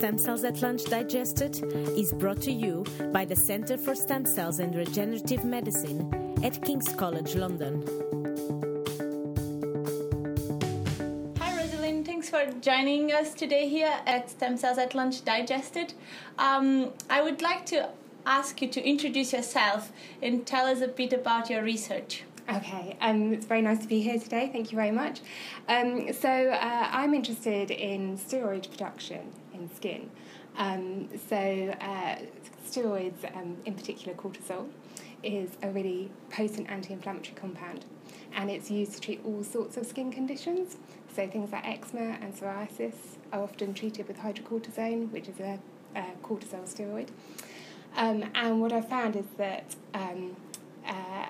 Stem Cells at Lunch Digested is brought to you by the Centre for Stem Cells and Regenerative Medicine at King's College London. Hi, Rosalind. Thanks for joining us today here at Stem Cells at Lunch Digested. Um, I would like to ask you to introduce yourself and tell us a bit about your research. Okay, um, it's very nice to be here today. Thank you very much. Um, so, uh, I'm interested in steroid production in skin. Um, so, uh, steroids, um, in particular cortisol, is a really potent anti inflammatory compound and it's used to treat all sorts of skin conditions. So, things like eczema and psoriasis are often treated with hydrocortisone, which is a, a cortisol steroid. Um, and what I found is that um, uh,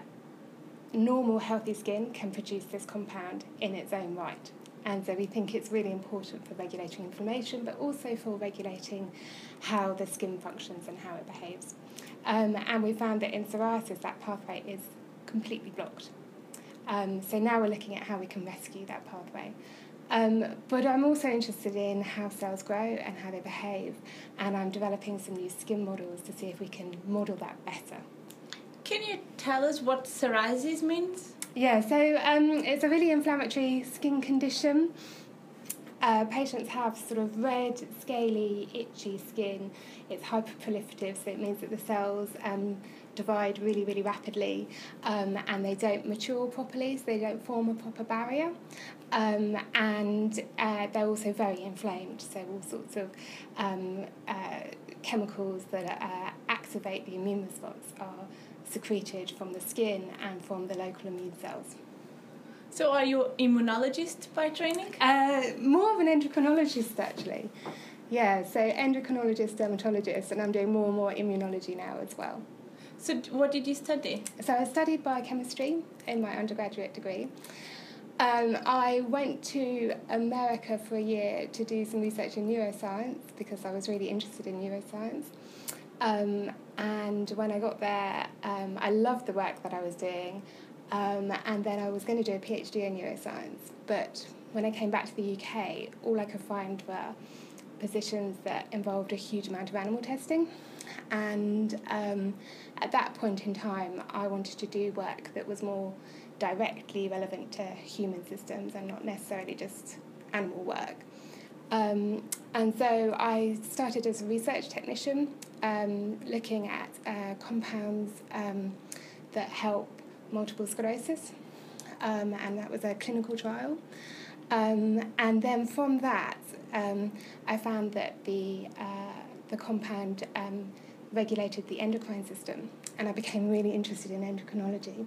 normal healthy skin can produce this compound in its own right. And so we think it's really important for regulating inflammation, but also for regulating how the skin functions and how it behaves. Um, and we found that in psoriasis, that pathway is completely blocked. Um, so now we're looking at how we can rescue that pathway. Um, but I'm also interested in how cells grow and how they behave, and I'm developing some new skin models to see if we can model that better. Can you tell us what psoriasis means? Yeah, so um, it's a really inflammatory skin condition. Uh, patients have sort of red, scaly, itchy skin. It's hyperproliferative, so it means that the cells um, divide really, really rapidly um, and they don't mature properly, so they don't form a proper barrier. Um, and uh, they're also very inflamed, so all sorts of um, uh, chemicals that uh, activate the immune response are secreted from the skin and from the local immune cells. So, are you immunologist by training? Uh, more of an endocrinologist, actually. Yeah, so endocrinologist, dermatologist, and I'm doing more and more immunology now as well. So, what did you study? So, I studied biochemistry in my undergraduate degree. Um, I went to America for a year to do some research in neuroscience because I was really interested in neuroscience. Um, and when I got there, um, I loved the work that I was doing. Um, and then I was going to do a PhD in neuroscience. But when I came back to the UK, all I could find were positions that involved a huge amount of animal testing. And um, at that point in time, I wanted to do work that was more directly relevant to human systems and not necessarily just animal work. Um, and so I started as a research technician, um, looking at uh, compounds um, that help multiple sclerosis, um, and that was a clinical trial. Um, and then from that, um, I found that the uh, the compound regulated the endocrine system, and I became really interested in endocrinology.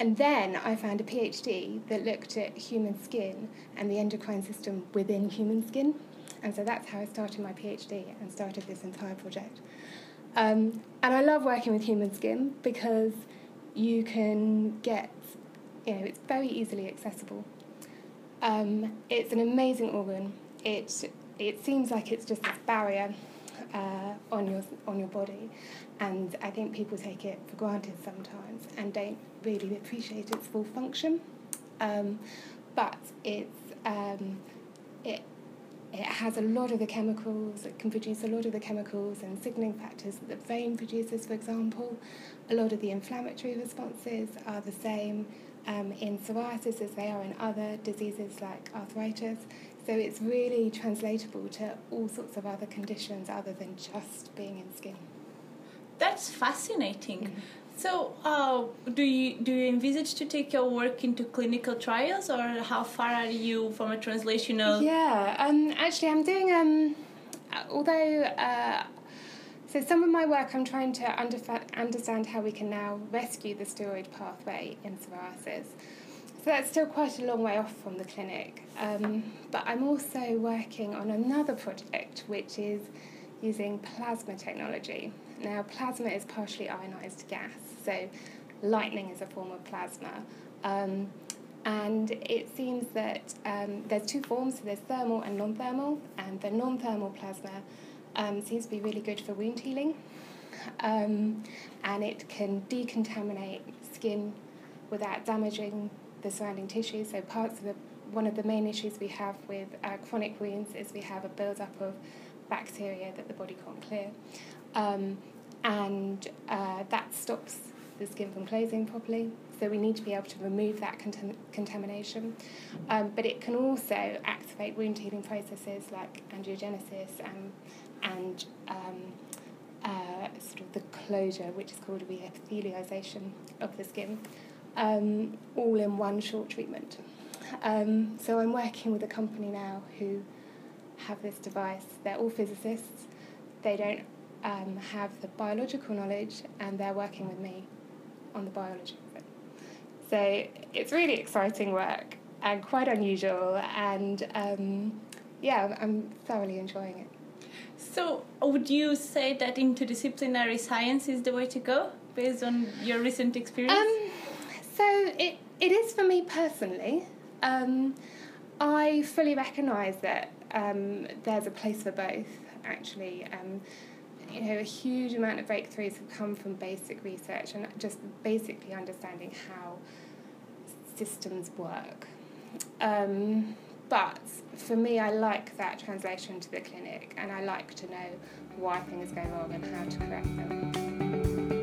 And then I found a PhD that looked at human skin and the endocrine system within human skin. And so that's how I started my PhD and started this entire project. Um, and I love working with human skin because you can get, you know, it's very easily accessible. Um, it's an amazing organ. It, it seems like it's just this barrier uh, on your on your body, and I think people take it for granted sometimes and don't really appreciate its full function. Um, but it's um, it it has a lot of the chemicals, it can produce a lot of the chemicals and signaling factors that the brain produces, for example. A lot of the inflammatory responses are the same um, in psoriasis as they are in other diseases like arthritis. So it's really translatable to all sorts of other conditions other than just being in skin. That's fascinating. Mm-hmm. So, uh, do you do you envisage to take your work into clinical trials, or how far are you from a translational? Yeah, um, actually, I'm doing um, although. Uh, so some of my work, I'm trying to understand how we can now rescue the steroid pathway in psoriasis. So that's still quite a long way off from the clinic. Um, but I'm also working on another project, which is using plasma technology. Now, plasma is partially ionized gas, so lightning is a form of plasma. Um, and it seems that um, there's two forms, so there's thermal and non thermal, and the non thermal plasma um, seems to be really good for wound healing. Um, and it can decontaminate skin without damaging the surrounding tissue. So, parts of the one of the main issues we have with uh, chronic wounds is we have a build-up of bacteria that the body can't clear. Um, and uh, that stops the skin from closing properly. So we need to be able to remove that contam- contamination. Um, but it can also activate wound healing processes like angiogenesis and, and um, uh, sort of the closure, which is called reepithelialization of the skin, um, all in one short treatment. Um, so I'm working with a company now who have this device. They're all physicists. They don't um, have the biological knowledge, and they're working with me on the biology of it. So it's really exciting work and quite unusual, and um, yeah, I'm thoroughly enjoying it. So, would you say that interdisciplinary science is the way to go based on your recent experience? Um, so it, it is for me personally. Um, I fully recognise that um, there's a place for both, actually. Um, you know, a huge amount of breakthroughs have come from basic research and just basically understanding how systems work. Um, but for me, I like that translation to the clinic and I like to know why things go wrong and how to correct them.